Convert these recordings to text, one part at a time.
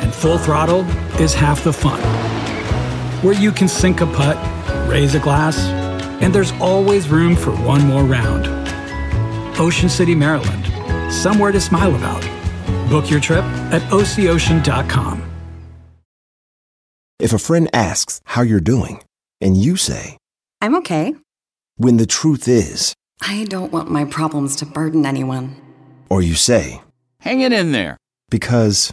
and full throttle is half the fun. Where you can sink a putt, raise a glass, and there's always room for one more round. Ocean City, Maryland, somewhere to smile about. Book your trip at OCOcean.com. If a friend asks how you're doing, and you say, I'm okay. when the truth is, I don't want my problems to burden anyone. or you say, Hang it in there. because,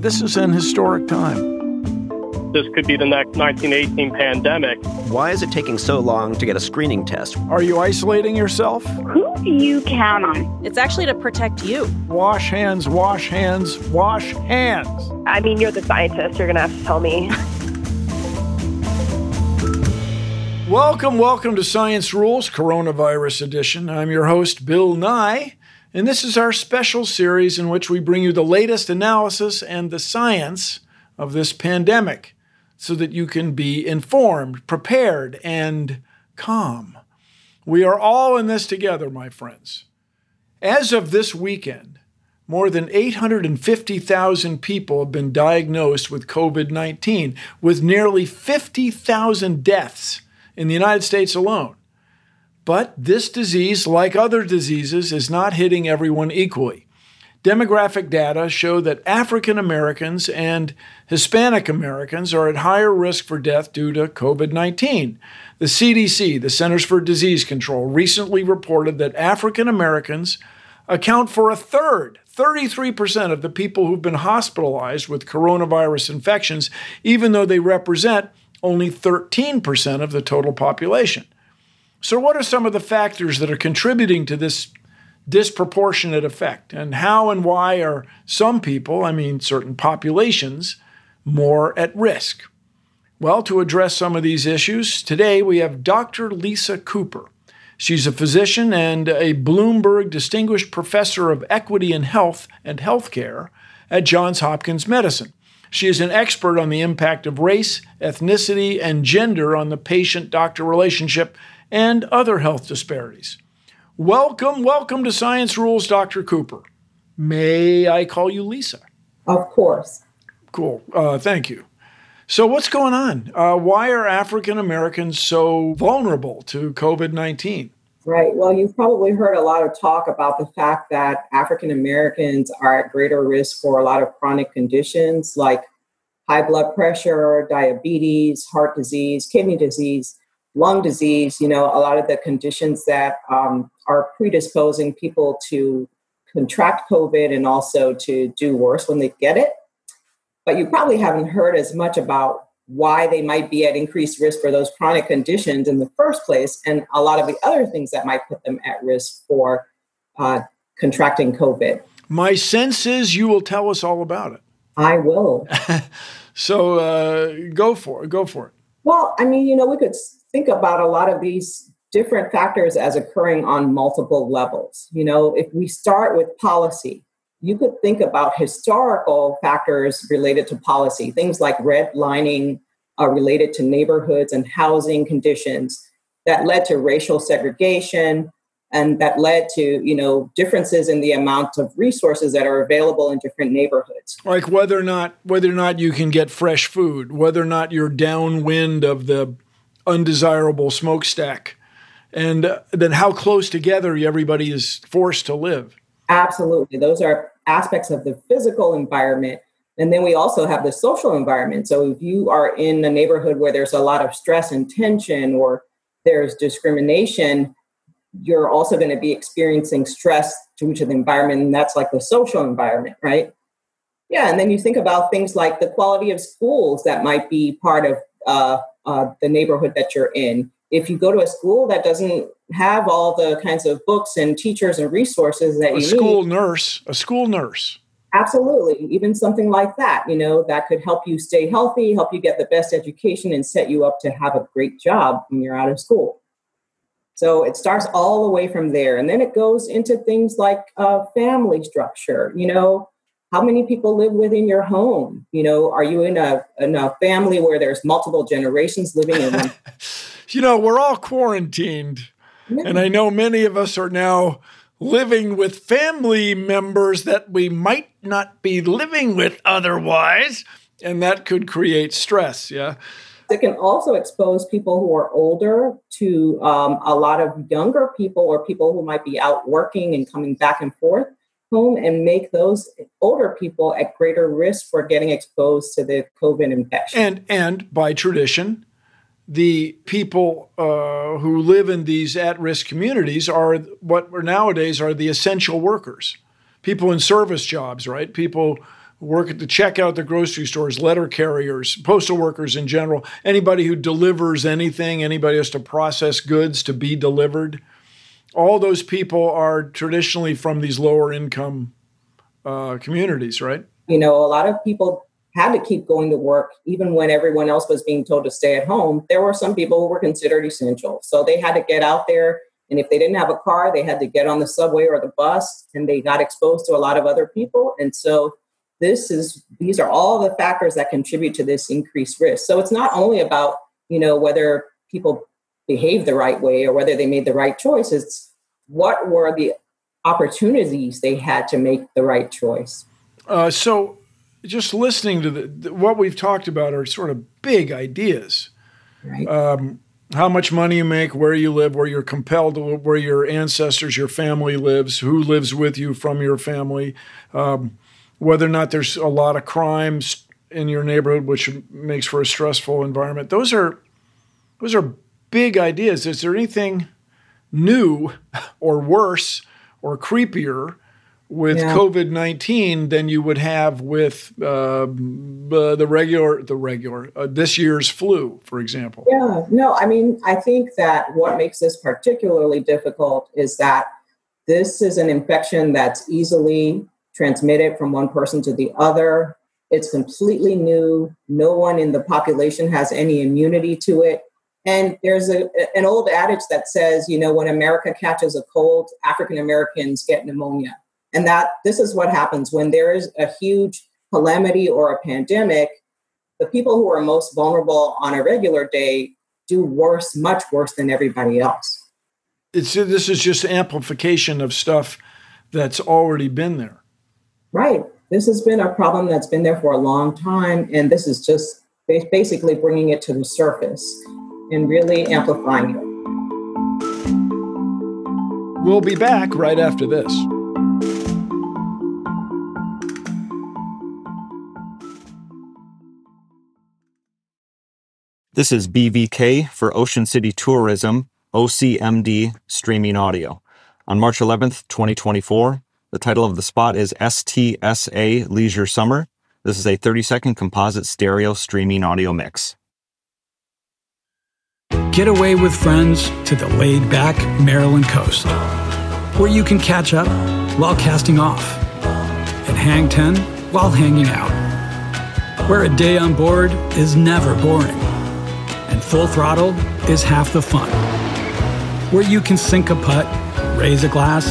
This is an historic time. this could be the next 1918 pandemic. Why is it taking so long to get a screening test? Are you isolating yourself? Who do you count on? It's actually to protect you. Wash hands, wash hands, wash hands. I mean, you're the scientist. You're going to have to tell me. Welcome, welcome to Science Rules Coronavirus Edition. I'm your host, Bill Nye, and this is our special series in which we bring you the latest analysis and the science of this pandemic so that you can be informed, prepared, and calm. We are all in this together, my friends. As of this weekend, more than 850,000 people have been diagnosed with COVID 19, with nearly 50,000 deaths in the United States alone. But this disease, like other diseases, is not hitting everyone equally. Demographic data show that African Americans and Hispanic Americans are at higher risk for death due to COVID 19. The CDC, the Centers for Disease Control, recently reported that African Americans account for a third, 33% of the people who've been hospitalized with coronavirus infections, even though they represent only 13% of the total population. So, what are some of the factors that are contributing to this disproportionate effect? And how and why are some people, I mean, certain populations, more at risk? Well, to address some of these issues, today we have Dr. Lisa Cooper. She's a physician and a Bloomberg Distinguished Professor of Equity in Health and Healthcare at Johns Hopkins Medicine. She is an expert on the impact of race, ethnicity, and gender on the patient doctor relationship and other health disparities. Welcome, welcome to Science Rules, Dr. Cooper. May I call you Lisa? Of course. Cool. Uh, thank you. So, what's going on? Uh, why are African Americans so vulnerable to COVID 19? Right. Well, you've probably heard a lot of talk about the fact that African Americans are at greater risk for a lot of chronic conditions like high blood pressure, diabetes, heart disease, kidney disease, lung disease, you know, a lot of the conditions that um, are predisposing people to contract COVID and also to do worse when they get it. But you probably haven't heard as much about why they might be at increased risk for those chronic conditions in the first place, and a lot of the other things that might put them at risk for uh, contracting COVID. My sense is you will tell us all about it. I will. so uh, go for it. Go for it. Well, I mean, you know, we could think about a lot of these different factors as occurring on multiple levels. You know, if we start with policy, you could think about historical factors related to policy, things like redlining uh, related to neighborhoods and housing conditions that led to racial segregation and that led to you know differences in the amount of resources that are available in different neighborhoods like whether or not whether or not you can get fresh food whether or not you're downwind of the undesirable smokestack and uh, then how close together everybody is forced to live absolutely those are aspects of the physical environment And then we also have the social environment. So if you are in a neighborhood where there's a lot of stress and tension or there's discrimination, you're also going to be experiencing stress due to the environment. And that's like the social environment, right? Yeah. And then you think about things like the quality of schools that might be part of uh, uh, the neighborhood that you're in. If you go to a school that doesn't have all the kinds of books and teachers and resources that a you school need, nurse, a school nurse. Absolutely. Even something like that, you know, that could help you stay healthy, help you get the best education, and set you up to have a great job when you're out of school. So it starts all the way from there. And then it goes into things like uh, family structure. You know, how many people live within your home? You know, are you in a, in a family where there's multiple generations living in one? you know, we're all quarantined. Yeah. And I know many of us are now living with family members that we might not be living with otherwise. And that could create stress. Yeah. It can also expose people who are older to um, a lot of younger people or people who might be out working and coming back and forth home and make those older people at greater risk for getting exposed to the COVID infection. And and by tradition, the people uh, who live in these at-risk communities are what nowadays are the essential workers, people in service jobs, right? People who work at the checkout, the grocery stores, letter carriers, postal workers in general, anybody who delivers anything, anybody has to process goods to be delivered. All those people are traditionally from these lower income uh, communities, right? You know, a lot of people had to keep going to work even when everyone else was being told to stay at home. There were some people who were considered essential. So they had to get out there. And if they didn't have a car, they had to get on the subway or the bus and they got exposed to a lot of other people. And so this is these are all the factors that contribute to this increased risk. So it's not only about, you know, whether people behave the right way or whether they made the right choice. It's what were the opportunities they had to make the right choice. Uh, so just listening to the, the, what we've talked about are sort of big ideas. Right. Um, how much money you make, where you live, where you're compelled to live, where your ancestors, your family lives, who lives with you from your family, um, whether or not there's a lot of crimes in your neighborhood, which makes for a stressful environment. Those are those are big ideas. Is there anything new or worse or creepier with yeah. COVID nineteen than you would have with uh, the regular the regular uh, this year's flu, for example. Yeah, no, I mean I think that what makes this particularly difficult is that this is an infection that's easily transmitted from one person to the other. It's completely new. No one in the population has any immunity to it. And there's a, an old adage that says, you know, when America catches a cold, African Americans get pneumonia. And that this is what happens when there is a huge calamity or a pandemic, the people who are most vulnerable on a regular day do worse, much worse than everybody else. It's this is just amplification of stuff that's already been there. Right. This has been a problem that's been there for a long time, and this is just basically bringing it to the surface and really amplifying it. We'll be back right after this. This is BVK for Ocean City Tourism, OCMD streaming audio. On March 11th, 2024, the title of the spot is STSA Leisure Summer. This is a 30 second composite stereo streaming audio mix. Get away with friends to the laid back Maryland coast, where you can catch up while casting off and hang 10 while hanging out, where a day on board is never boring and full throttle is half the fun. Where you can sink a putt, raise a glass,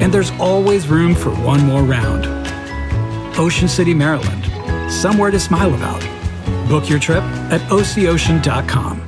and there's always room for one more round. Ocean City, Maryland, somewhere to smile about. Book your trip at OCOcean.com.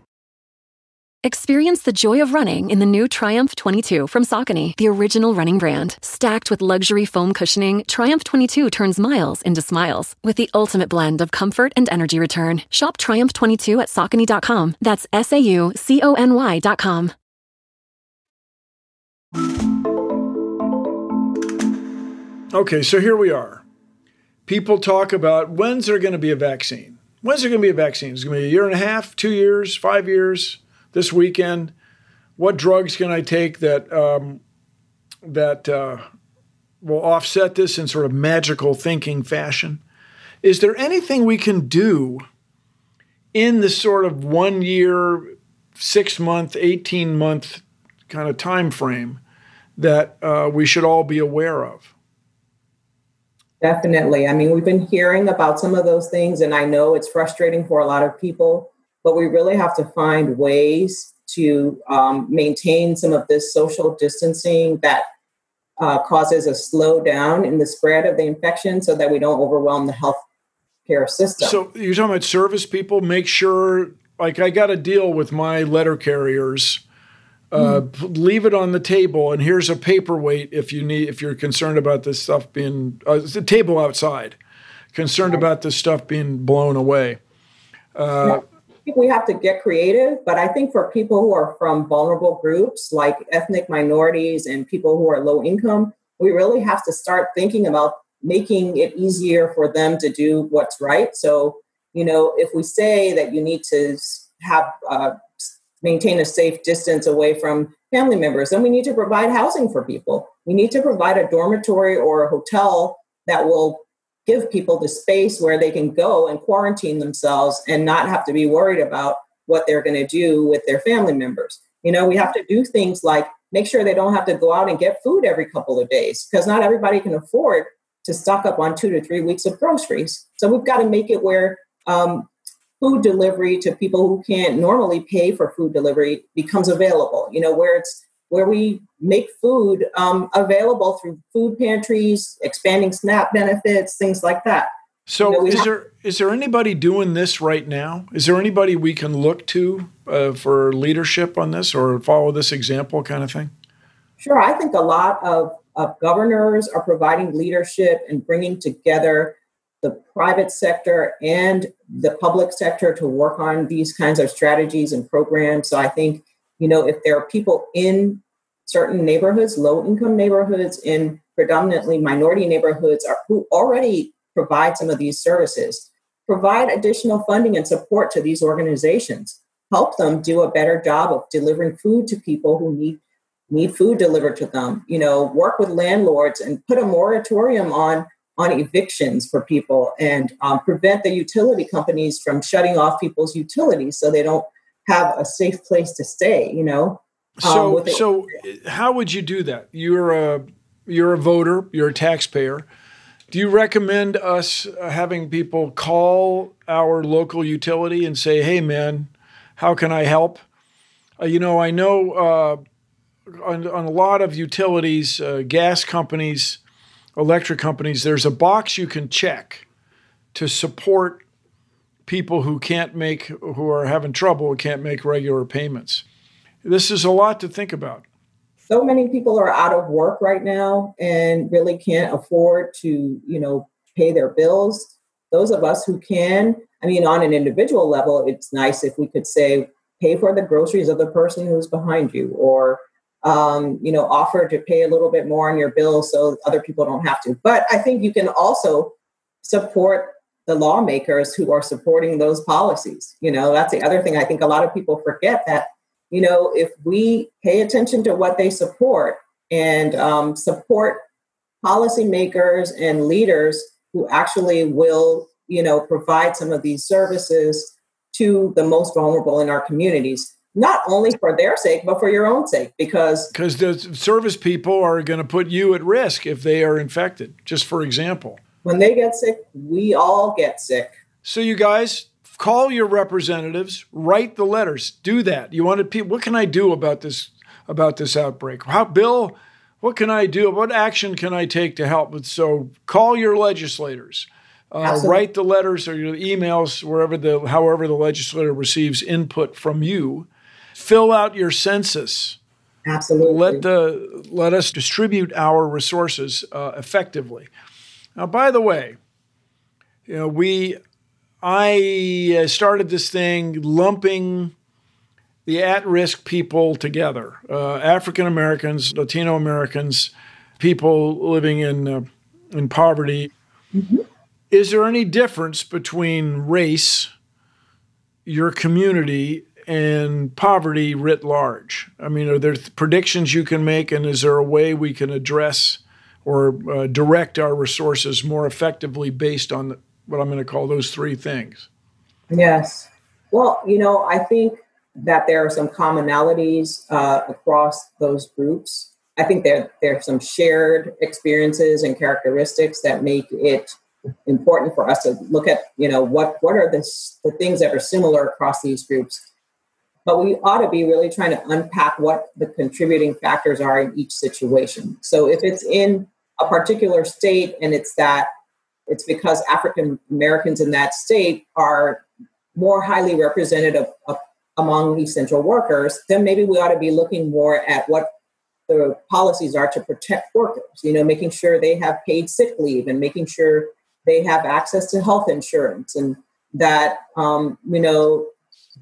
Experience the joy of running in the new Triumph 22 from Saucony, the original running brand. Stacked with luxury foam cushioning, Triumph 22 turns miles into smiles with the ultimate blend of comfort and energy return. Shop Triumph 22 at Saucony.com. That's S A U C O N Y.com. Okay, so here we are. People talk about when's there going to be a vaccine? When's there going to be a vaccine? Is it going to be a year and a half, two years, five years, this weekend? What drugs can I take that um, that uh, will offset this in sort of magical thinking fashion? Is there anything we can do in the sort of one year, six month, eighteen month kind of time frame that uh, we should all be aware of? Definitely. I mean, we've been hearing about some of those things, and I know it's frustrating for a lot of people, but we really have to find ways to um, maintain some of this social distancing that uh, causes a slowdown in the spread of the infection so that we don't overwhelm the health care system. So you're talking about service people, make sure, like, I got a deal with my letter carriers uh, leave it on the table, and here's a paperweight if you need if you're concerned about this stuff being uh, it's a table outside, concerned about this stuff being blown away. Uh, we have to get creative, but I think for people who are from vulnerable groups like ethnic minorities and people who are low income, we really have to start thinking about making it easier for them to do what's right. So, you know, if we say that you need to have uh, maintain a safe distance away from family members, then we need to provide housing for people. We need to provide a dormitory or a hotel that will give people the space where they can go and quarantine themselves and not have to be worried about what they're going to do with their family members. You know, we have to do things like make sure they don't have to go out and get food every couple of days because not everybody can afford to stock up on two to three weeks of groceries. So we've got to make it where um, food delivery to people who can't normally pay for food delivery becomes available. You know, where it's where we make food um, available through food pantries, expanding SNAP benefits, things like that. So, you know, is there is there anybody doing this right now? Is there anybody we can look to uh, for leadership on this or follow this example kind of thing? Sure, I think a lot of, of governors are providing leadership and bringing together the private sector and the public sector to work on these kinds of strategies and programs. So I think, you know, if there are people in certain neighborhoods, low income neighborhoods, in predominantly minority neighborhoods are, who already provide some of these services, provide additional funding and support to these organizations. Help them do a better job of delivering food to people who need need food delivered to them. You know, work with landlords and put a moratorium on on evictions for people and um, prevent the utility companies from shutting off people's utilities so they don't have a safe place to stay you know um, so um, so how would you do that? You're a you're a voter you're a taxpayer. Do you recommend us uh, having people call our local utility and say hey man how can i help? Uh, you know i know uh, on, on a lot of utilities uh, gas companies electric companies, there's a box you can check to support people who can't make, who are having trouble, can't make regular payments. This is a lot to think about. So many people are out of work right now and really can't afford to, you know, pay their bills. Those of us who can, I mean, on an individual level, it's nice if we could say, pay for the groceries of the person who's behind you or um, you know, offer to pay a little bit more on your bill so other people don't have to. But I think you can also support the lawmakers who are supporting those policies. You know, that's the other thing I think a lot of people forget that, you know, if we pay attention to what they support and um, support policymakers and leaders who actually will, you know, provide some of these services to the most vulnerable in our communities, not only for their sake but for your own sake because because the service people are going to put you at risk if they are infected just for example when they get sick we all get sick so you guys call your representatives write the letters do that you wanted people what can i do about this about this outbreak how bill what can I do? What action can I take to help? So call your legislators. Uh, write the letters or your emails wherever the however the legislator receives input from you. Fill out your census. Absolutely. Let the let us distribute our resources uh, effectively. Now, by the way, you know we I uh, started this thing lumping the at-risk people together: uh, African Americans, Latino Americans, people living in uh, in poverty. Mm-hmm. Is there any difference between race, your community, and poverty writ large? I mean, are there predictions you can make, and is there a way we can address or uh, direct our resources more effectively based on what I'm going to call those three things? Yes. Well, you know, I think that there are some commonalities uh, across those groups. I think there, there are some shared experiences and characteristics that make it important for us to look at, you know, what, what are the, the things that are similar across these groups. But we ought to be really trying to unpack what the contributing factors are in each situation. So if it's in a particular state and it's that it's because African Americans in that state are more highly represented of, of, among essential workers, then maybe we ought to be looking more at what the policies are to protect workers, you know, making sure they have paid sick leave and making sure they have access to health insurance and that um, you know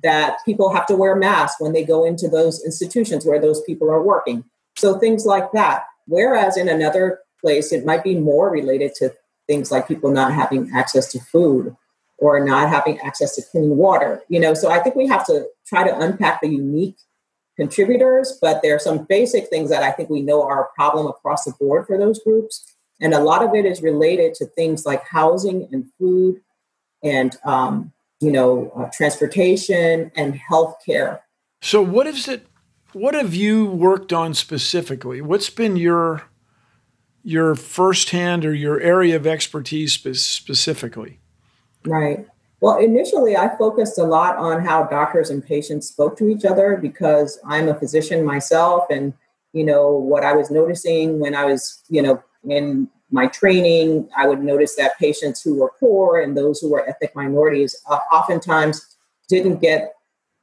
that people have to wear masks when they go into those institutions where those people are working. So things like that. Whereas in another place it might be more related to things like people not having access to food or not having access to clean water you know? So i think we have to try to unpack the unique contributors but there are some basic things that i think we know are a problem across the board for those groups. And a lot of it is related to things like housing and food and, um, you know, uh, transportation and healthcare. So, what is it? What have you worked on specifically? What's been your your firsthand or your area of expertise spe- specifically? Right. Well, initially, I focused a lot on how doctors and patients spoke to each other because I'm a physician myself, and you know what I was noticing when I was, you know, in my training, I would notice that patients who were poor and those who were ethnic minorities uh, oftentimes didn't get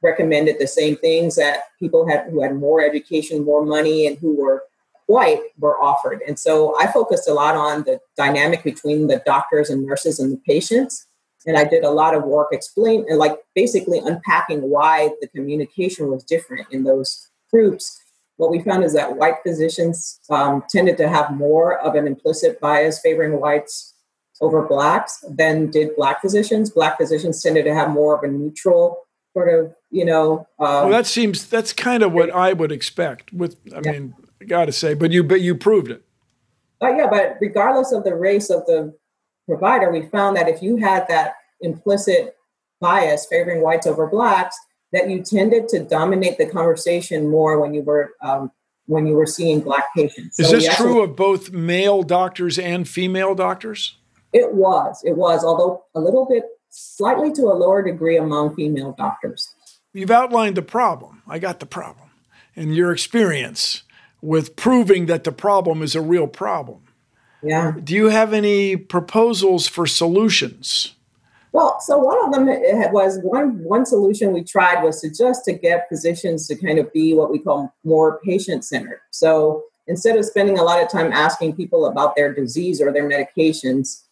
recommended the same things that people had who had more education, more money, and who were white were offered. And so I focused a lot on the dynamic between the doctors and nurses and the patients. And I did a lot of work explaining and like basically unpacking why the communication was different in those groups what we found is that white physicians um, tended to have more of an implicit bias favoring whites over blacks than did black physicians. Black physicians tended to have more of a neutral sort of, you know. Um, well, that seems that's kind of what I would expect. With, I yeah. mean, got to say, but you but you proved it. Uh, yeah, but regardless of the race of the provider, we found that if you had that implicit bias favoring whites over blacks, that you tended to dominate the conversation more when you were um, when you were seeing black patients. Is so this true of both male doctors and female doctors? It was. It was, although a little bit slightly to a lower degree among female doctors. You've outlined the problem. I got the problem. And your experience with proving that the problem is a real problem. Yeah. Do you have any proposals for solutions? Well, so one of them was one one solution we tried was to just to get physicians to kind of be what we call more patient centered. So instead of spending a lot of time asking people about their disease or their medications,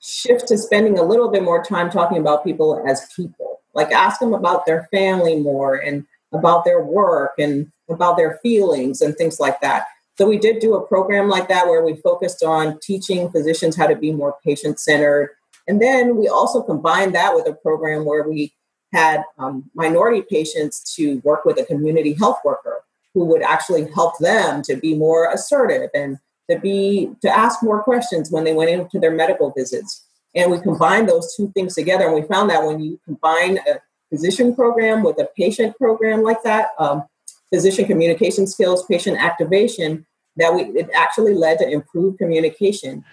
shift to spending a little bit more time talking about people as people. Like ask them about their family more and about their work and about their feelings and things like that. So we did do a program like that where we focused on teaching physicians how to be more patient centered and then we also combined that with a program where we had um, minority patients to work with a community health worker who would actually help them to be more assertive and to be to ask more questions when they went into their medical visits. And we combined those two things together, and we found that when you combine a physician program with a patient program like that, um, physician communication skills, patient activation, that we it actually led to improved communication.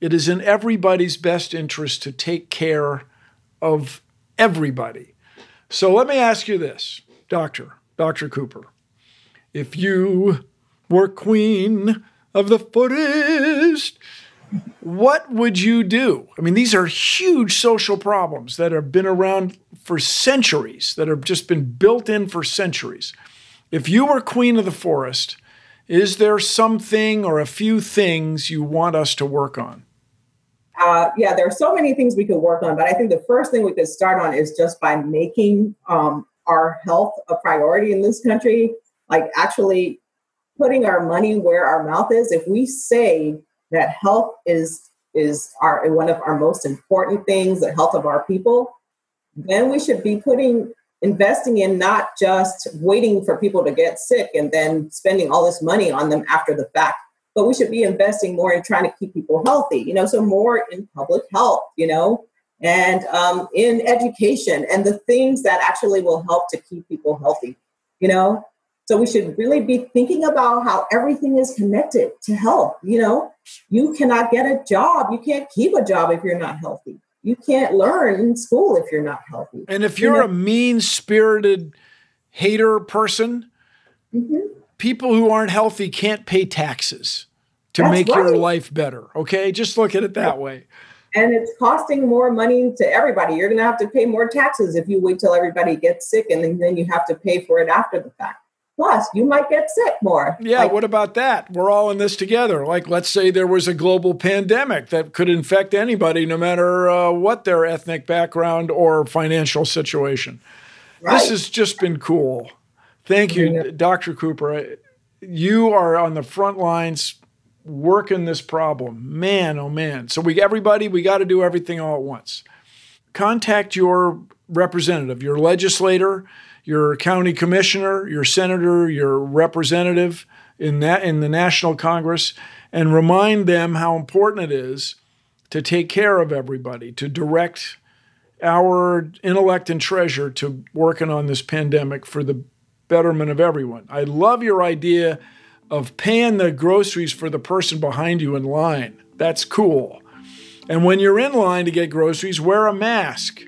It is in everybody's best interest to take care of everybody. So let me ask you this, Doctor, Dr. Cooper. If you were queen of the forest. What would you do? I mean, these are huge social problems that have been around for centuries, that have just been built in for centuries. If you were queen of the forest, is there something or a few things you want us to work on? Uh, yeah, there are so many things we could work on, but I think the first thing we could start on is just by making um, our health a priority in this country, like actually putting our money where our mouth is. If we say that health is is our one of our most important things, the health of our people, then we should be putting investing in not just waiting for people to get sick and then spending all this money on them after the fact but we should be investing more in trying to keep people healthy you know so more in public health you know and um, in education and the things that actually will help to keep people healthy you know? So we should really be thinking about how everything is connected to health you know? You cannot get a job. You can't keep a job if you're not healthy you can't learn in school if you're not healthy and if you're you know? a mean spirited hater person mm-hmm. people who aren't healthy can't pay taxes to That's make right. your life better okay just look at it that way and it's costing more money to everybody. You're going to have to pay more taxes if you wait till everybody gets sick and then you have to pay for it after the fact. Plus, you might get sick more. Yeah, like, what about that? We're all in this together. Like, let's say there was a global pandemic that could infect anybody, no matter uh, what their ethnic background or financial situation. Right. This has just been cool. Thank you, yeah. Dr. Cooper. You are on the front lines working this problem. Man, oh man. So we everybody, we got to do everything all at once. Contact your representative, your legislator, your county commissioner, your senator, your representative in that in the National Congress and remind them how important it is to take care of everybody, to direct our intellect and treasure to working on this pandemic for the betterment of everyone. I love your idea of paying the groceries for the person behind you in line. That's cool. And when you're in line to get groceries, wear a mask.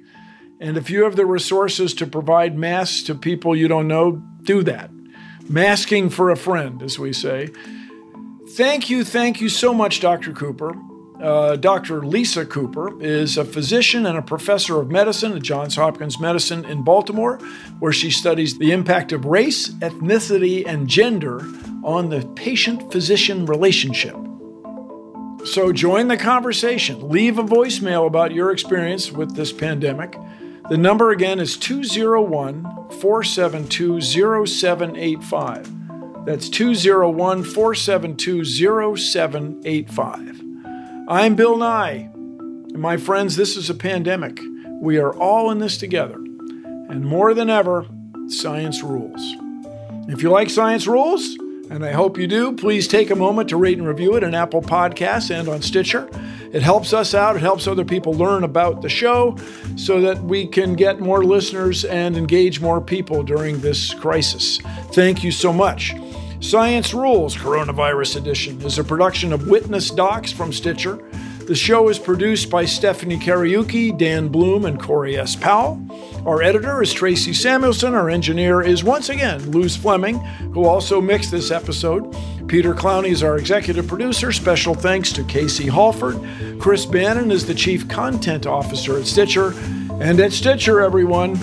And if you have the resources to provide masks to people you don't know, do that. Masking for a friend, as we say. Thank you, thank you so much, Dr. Cooper. Uh, Dr. Lisa Cooper is a physician and a professor of medicine at Johns Hopkins Medicine in Baltimore, where she studies the impact of race, ethnicity, and gender on the patient physician relationship. So join the conversation. Leave a voicemail about your experience with this pandemic. The number again is 201 472 0785. That's 201 472 0785. I'm Bill Nye. And my friends, this is a pandemic. We are all in this together. And more than ever, science rules. If you like science rules, and I hope you do, please take a moment to rate and review it on Apple Podcasts and on Stitcher. It helps us out, it helps other people learn about the show so that we can get more listeners and engage more people during this crisis. Thank you so much. Science Rules Coronavirus Edition is a production of Witness Docs from Stitcher. The show is produced by Stephanie Kariuki, Dan Bloom, and Corey S. Powell. Our editor is Tracy Samuelson. Our engineer is once again Luz Fleming, who also mixed this episode. Peter Clowney is our executive producer. Special thanks to Casey Halford. Chris Bannon is the chief content officer at Stitcher. And at Stitcher, everyone,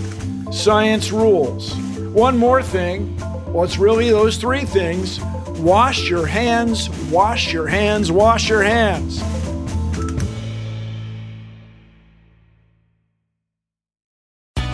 science rules. One more thing well, it's really those three things wash your hands, wash your hands, wash your hands.